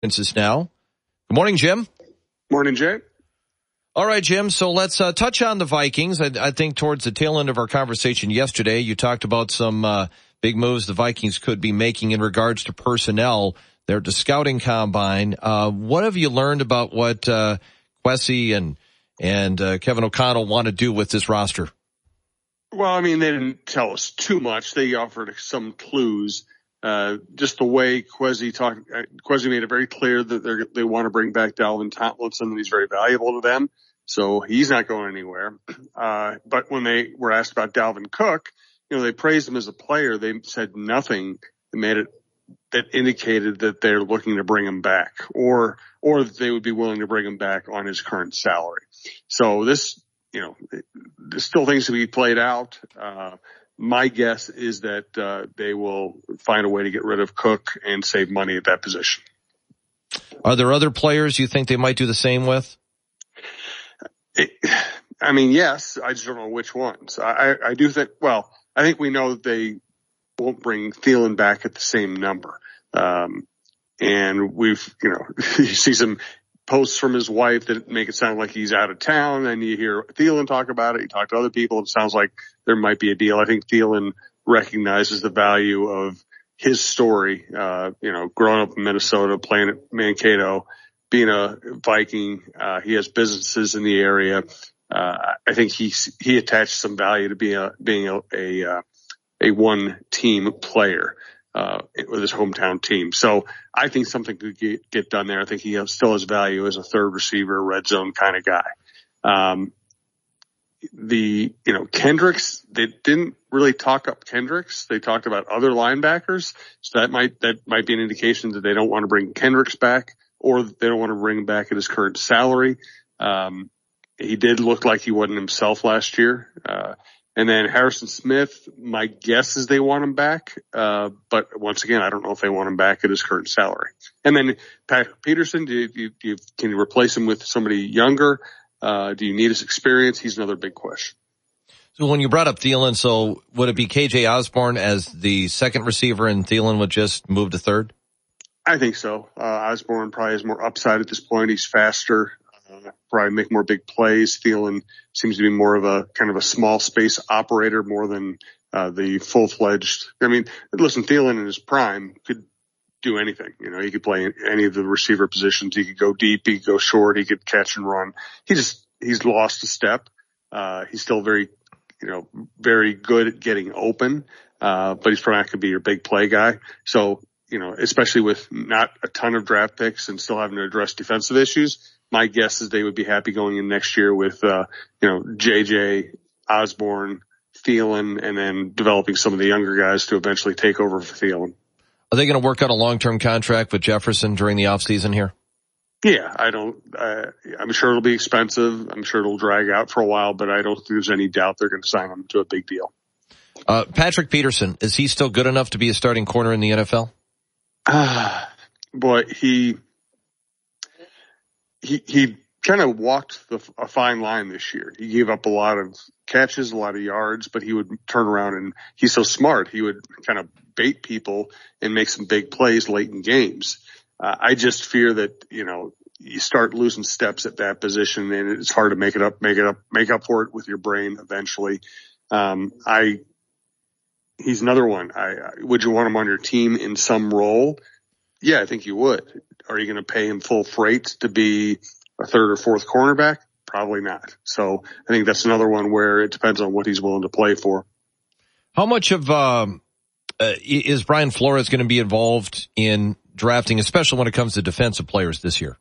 Is now. Good morning, Jim. Morning, Jay. All right, Jim. So let's uh, touch on the Vikings. I, I, think towards the tail end of our conversation yesterday, you talked about some uh, big moves the Vikings could be making in regards to personnel. They're the scouting combine. Uh, what have you learned about what uh, Kwesi and and uh, Kevin O'Connell want to do with this roster? Well, I mean, they didn't tell us too much. They offered some clues. Uh, just the way Kwesi talked, uh, Kwesi made it very clear that they they want to bring back Dalvin Tomlinson and he's very valuable to them. So he's not going anywhere. Uh, but when they were asked about Dalvin Cook, you know, they praised him as a player. They said nothing that made it that indicated that they're looking to bring him back or, or that they would be willing to bring him back on his current salary. So this, you know, there's still things to be played out. Uh, my guess is that uh, they will find a way to get rid of Cook and save money at that position. Are there other players you think they might do the same with? It, I mean, yes. I just don't know which ones. I, I do think. Well, I think we know that they won't bring Thielen back at the same number. Um, and we've, you know, you see some posts from his wife that make it sound like he's out of town. And you hear Thielen talk about it. You talk to other people. It sounds like there might be a deal. I think Thielen recognizes the value of his story. Uh, you know, growing up in Minnesota, playing at Mankato, being a Viking. Uh, he has businesses in the area. Uh, I think he he attached some value to being a being a a, uh, a one team player uh, with his hometown team. So I think something could get, get done there. I think he has, still has value as a third receiver, red zone kind of guy. Um, the, you know, Kendricks, they didn't really talk up Kendricks. They talked about other linebackers. So that might, that might be an indication that they don't want to bring Kendricks back or they don't want to bring him back at his current salary. Um, he did look like he wasn't himself last year. Uh, and then Harrison Smith, my guess is they want him back. Uh, but once again, I don't know if they want him back at his current salary. And then Patrick Peterson, do you, do you, can you replace him with somebody younger? Uh, do you need his experience? He's another big question. So when you brought up Thielen, so would it be KJ Osborn as the second receiver and Thielen would just move to third? I think so. Uh, Osborn probably has more upside at this point. He's faster probably make more big plays. Thielen seems to be more of a kind of a small space operator more than uh, the full fledged. I mean, listen, Thielen in his prime could do anything. You know, he could play any of the receiver positions. He could go deep. He could go short. He could catch and run. He just, he's lost a step. Uh, he's still very, you know, very good at getting open. Uh, but he's probably not going to be your big play guy. So, you know, especially with not a ton of draft picks and still having to address defensive issues, my guess is they would be happy going in next year with, uh, you know, JJ, Osborn, Thielen, and then developing some of the younger guys to eventually take over for Thielen. Are they going to work out a long-term contract with Jefferson during the offseason here? Yeah, I don't, uh, I'm sure it'll be expensive. I'm sure it'll drag out for a while, but I don't think there's any doubt they're going to sign him to a big deal. Uh, Patrick Peterson, is he still good enough to be a starting corner in the NFL? Ah, boy, he, he he kind of walked the, a fine line this year. He gave up a lot of catches, a lot of yards, but he would turn around and he's so smart. He would kind of bait people and make some big plays late in games. Uh, I just fear that, you know, you start losing steps at that position and it's hard to make it up, make it up, make up for it with your brain eventually. Um, I, he's another one. I, would you want him on your team in some role? Yeah, I think you would. Are you going to pay him full freight to be a third or fourth cornerback? Probably not. So I think that's another one where it depends on what he's willing to play for. How much of um, uh, is Brian Flores going to be involved in drafting, especially when it comes to defensive players this year?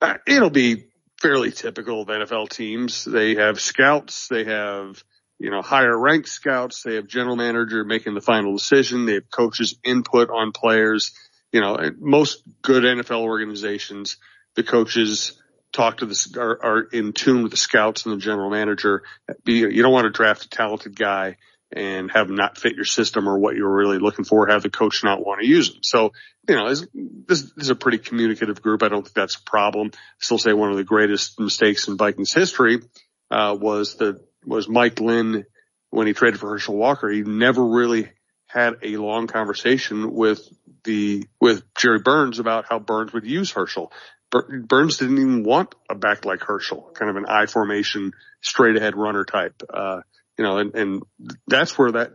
Uh, it'll be fairly typical of NFL teams. They have scouts. They have you know, higher ranked scouts. They have general manager making the final decision. They have coaches input on players you know, most good NFL organizations, the coaches talk to the, are, are in tune with the scouts and the general manager. You don't want to draft a talented guy and have him not fit your system or what you're really looking for, have the coach not want to use him. So, you know, this, this is a pretty communicative group. I don't think that's a problem. I still say one of the greatest mistakes in Vikings history, uh, was the, was Mike Lynn when he traded for Herschel Walker. He never really had a long conversation with the with Jerry Burns about how Burns would use Herschel. Burns didn't even want a back like Herschel, kind of an I formation, straight ahead runner type. Uh, you know, and, and that's where that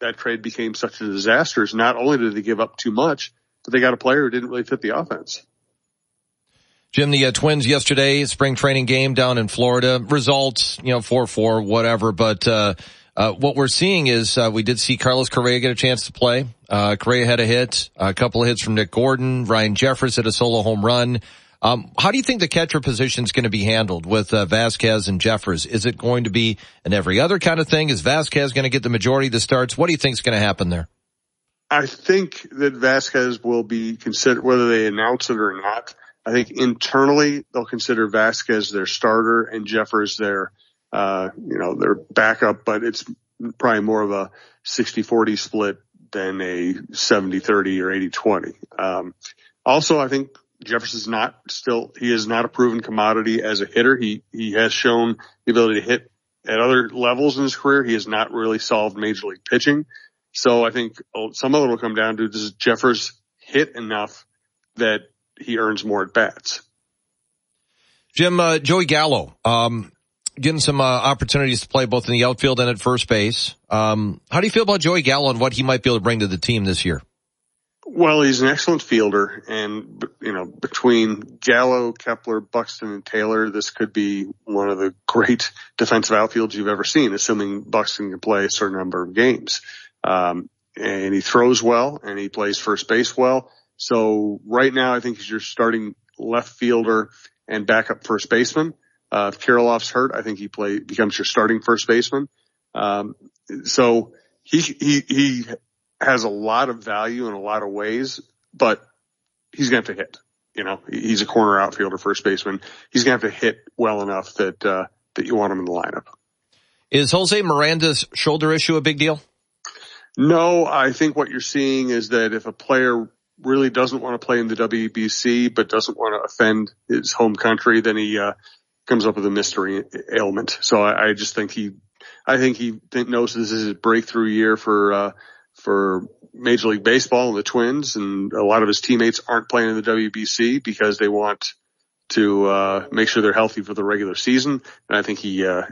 that trade became such a disaster. Is not only did they give up too much, but they got a player who didn't really fit the offense. Jim, the uh, Twins yesterday, spring training game down in Florida. Results, you know, 4-4, whatever. But, uh, uh, what we're seeing is, uh, we did see Carlos Correa get a chance to play. Uh, Correa had a hit, a couple of hits from Nick Gordon. Ryan Jeffers hit a solo home run. Um, how do you think the catcher position is going to be handled with uh, Vázquez and Jeffers? Is it going to be an every other kind of thing? Is Vázquez going to get the majority of the starts? What do you think is going to happen there? I think that Vázquez will be considered, whether they announce it or not. I think internally they'll consider Vázquez their starter and Jeffers their, uh, you know, their backup, but it's probably more of a 60-40 split than a 70-30 or 80-20. Um, also, I think Jefferson's not still, he is not a proven commodity as a hitter. He, he has shown the ability to hit at other levels in his career. He has not really solved major league pitching. So I think some of it will come down to does Jeffers hit enough that he earns more at bats. Jim, uh, Joey Gallo, um, getting some uh, opportunities to play both in the outfield and at first base. Um, how do you feel about Joey Gallo and what he might be able to bring to the team this year? Well, he's an excellent fielder, and you know between Gallo, Kepler, Buxton, and Taylor, this could be one of the great defensive outfields you've ever seen, assuming Buxton can play a certain number of games. Um, and he throws well and he plays first base well. So right now I think he's your starting left fielder and backup first baseman. Uh, if Kirilloff's hurt, I think he play, becomes your starting first baseman. Um, so he, he, he has a lot of value in a lot of ways, but he's going to have to hit. You know, he's a corner outfielder, first baseman. He's going to have to hit well enough that, uh, that you want him in the lineup. Is Jose Miranda's shoulder issue a big deal? No, I think what you're seeing is that if a player really doesn't want to play in the WBC, but doesn't want to offend his home country, then he, uh, comes up with a mystery ailment. So I, I just think he, I think he think, knows this is his breakthrough year for, uh, for Major League Baseball and the Twins, and a lot of his teammates aren't playing in the WBC because they want to uh, make sure they're healthy for the regular season. And I think he uh,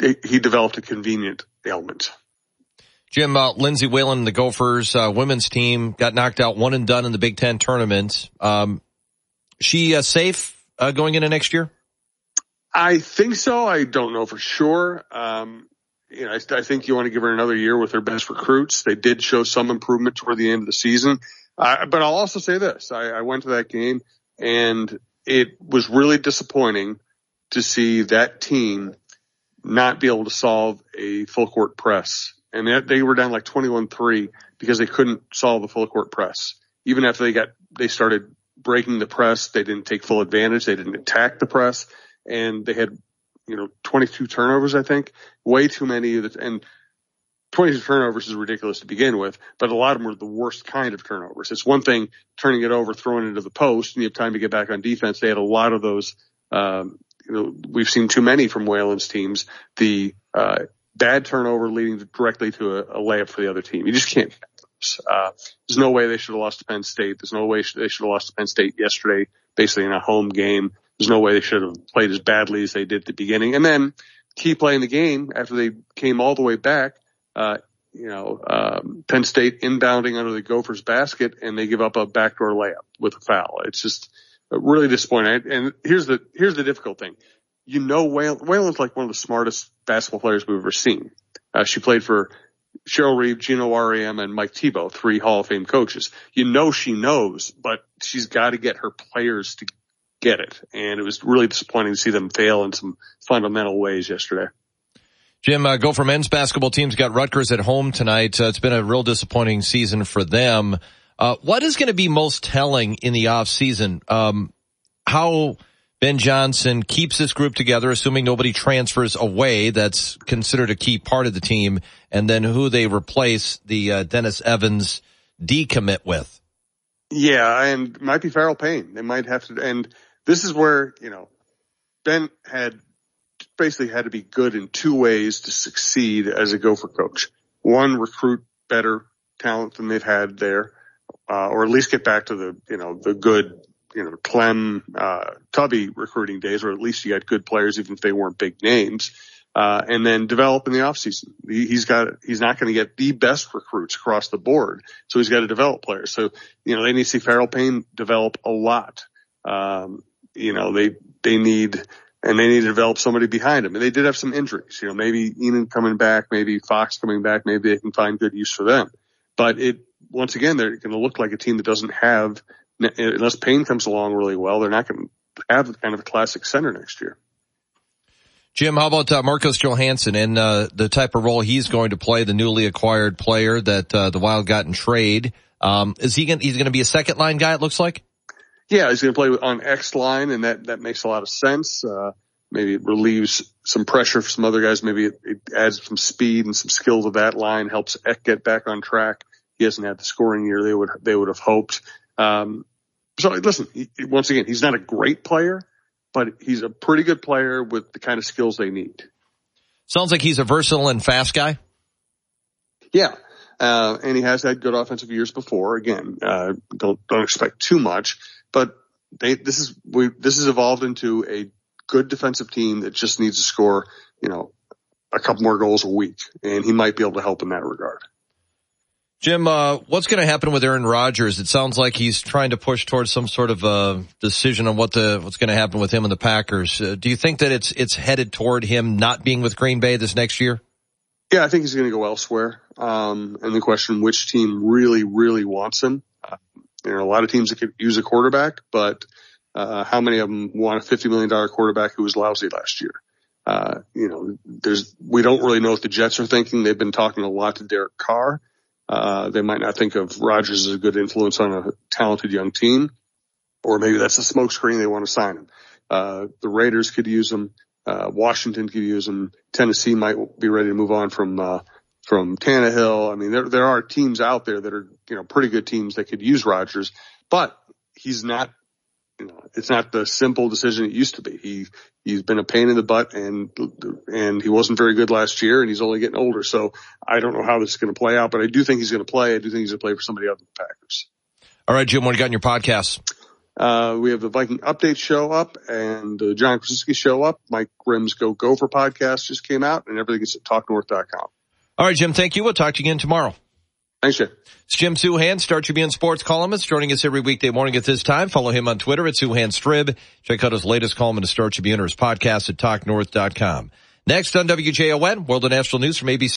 he developed a convenient ailment. Jim, uh, Lindsay Whalen, the Gophers uh, women's team got knocked out one and done in the Big Ten tournament. Um, she uh, safe uh, going into next year? I think so. I don't know for sure. Um, you know, I, I, think you want to give her another year with her best recruits. They did show some improvement toward the end of the season. Uh, but I'll also say this. I, I went to that game and it was really disappointing to see that team not be able to solve a full court press. And they, they were down like 21-3 because they couldn't solve the full court press. Even after they got, they started breaking the press, they didn't take full advantage. They didn't attack the press and they had you know, 22 turnovers, I think. Way too many and 22 turnovers is ridiculous to begin with, but a lot of them were the worst kind of turnovers. It's one thing turning it over, throwing it into the post, and you have time to get back on defense. They had a lot of those, um, you know, we've seen too many from Whalen's teams. The, uh, bad turnover leading directly to a, a, layup for the other team. You just can't. Uh, there's no way they should have lost to Penn State. There's no way they should have lost to Penn State yesterday, basically in a home game. There's no way they should have played as badly as they did at the beginning. And then keep playing the game after they came all the way back. Uh, you know, um, Penn State inbounding under the Gophers basket and they give up a backdoor layup with a foul. It's just really disappointing. And here's the, here's the difficult thing. You know, Whalen, Whalen's like one of the smartest basketball players we've ever seen. Uh, she played for Cheryl Reeve, Geno Auriemma, and Mike Thibault, three Hall of Fame coaches. You know she knows, but she's got to get her players to get it. And it was really disappointing to see them fail in some fundamental ways yesterday. Jim, uh, Gopher men's basketball team's got Rutgers at home tonight. Uh, it's been a real disappointing season for them. Uh, what is going to be most telling in the off season? Um, how Ben Johnson keeps this group together, assuming nobody transfers away. That's considered a key part of the team. And then who they replace the uh, Dennis Evans decommit with. Yeah, and might be Pharrell Payne. They might have to, and this is where, you know, Ben had basically had to be good in two ways to succeed as a gopher coach. One, recruit better talent than they've had there, uh, or at least get back to the, you know, the good, you know, Clem, uh, Tubby recruiting days, or at least you had good players, even if they weren't big names. Uh, and then develop in the offseason. He, he's got, he's not going to get the best recruits across the board. So he's got to develop players. So, you know, they need to see Pharrell Payne develop a lot. Um, you know, they, they need, and they need to develop somebody behind him. And they did have some injuries, you know, maybe Ihnen coming back, maybe Fox coming back, maybe they can find good use for them. But it, once again, they're going to look like a team that doesn't have, unless Payne comes along really well, they're not going to have kind of a classic center next year. Jim, how about uh, Marcus Johansson and uh, the type of role he's going to play, the newly acquired player that uh, the Wild got in trade? Um, is he going? He's going to be a second line guy. It looks like. Yeah, he's going to play on Ek's line, and that that makes a lot of sense. Uh, maybe it relieves some pressure for some other guys. Maybe it, it adds some speed and some skill to that line. Helps Ek get back on track. He hasn't had the scoring year they would they would have hoped. Um, so listen, he, once again, he's not a great player but he's a pretty good player with the kind of skills they need. Sounds like he's a versatile and fast guy. Yeah. Uh, and he has had good offensive years before. Again, uh, don't, don't expect too much, but they, this is, we, this has evolved into a good defensive team that just needs to score, you know, a couple more goals a week. And he might be able to help in that regard. Jim, uh, what's going to happen with Aaron Rodgers? It sounds like he's trying to push towards some sort of a decision on what the what's going to happen with him and the Packers. Uh, do you think that it's it's headed toward him not being with Green Bay this next year? Yeah, I think he's going to go elsewhere. Um, and the question, which team really, really wants him? There are a lot of teams that could use a quarterback, but uh, how many of them want a fifty million dollar quarterback who was lousy last year? Uh, you know, there's we don't really know what the Jets are thinking. They've been talking a lot to Derek Carr. Uh, they might not think of Rodgers as a good influence on a talented young team, or maybe that's a smokescreen. They want to sign him. Uh, the Raiders could use him. Uh, Washington could use him. Tennessee might be ready to move on from, uh, from Tannehill. I mean, there, there are teams out there that are, you know, pretty good teams that could use Rodgers, but he's not you know, it's not the simple decision it used to be. He, he's been a pain in the butt and, and he wasn't very good last year and he's only getting older. So I don't know how this is going to play out, but I do think he's going to play. I do think he's going to play for somebody other than the Packers. All right, Jim, what do you got in your podcast? Uh, we have the Viking update show up and the Jon Krawczynski show up. Mike Grimm's Go Gopher podcast just came out and everything is at talknorth.com. All right, Jim, thank you. We'll talk to you again tomorrow. Thanks, Jim. It's Jim Souhan, Star Tribune sports columnist, joining us every weekday morning at this time. Follow him on Twitter at Souhan Strib. Check out his latest column in the Star Tribune or his podcast at talknorth.com. Next on WJON, World of National News from ABC.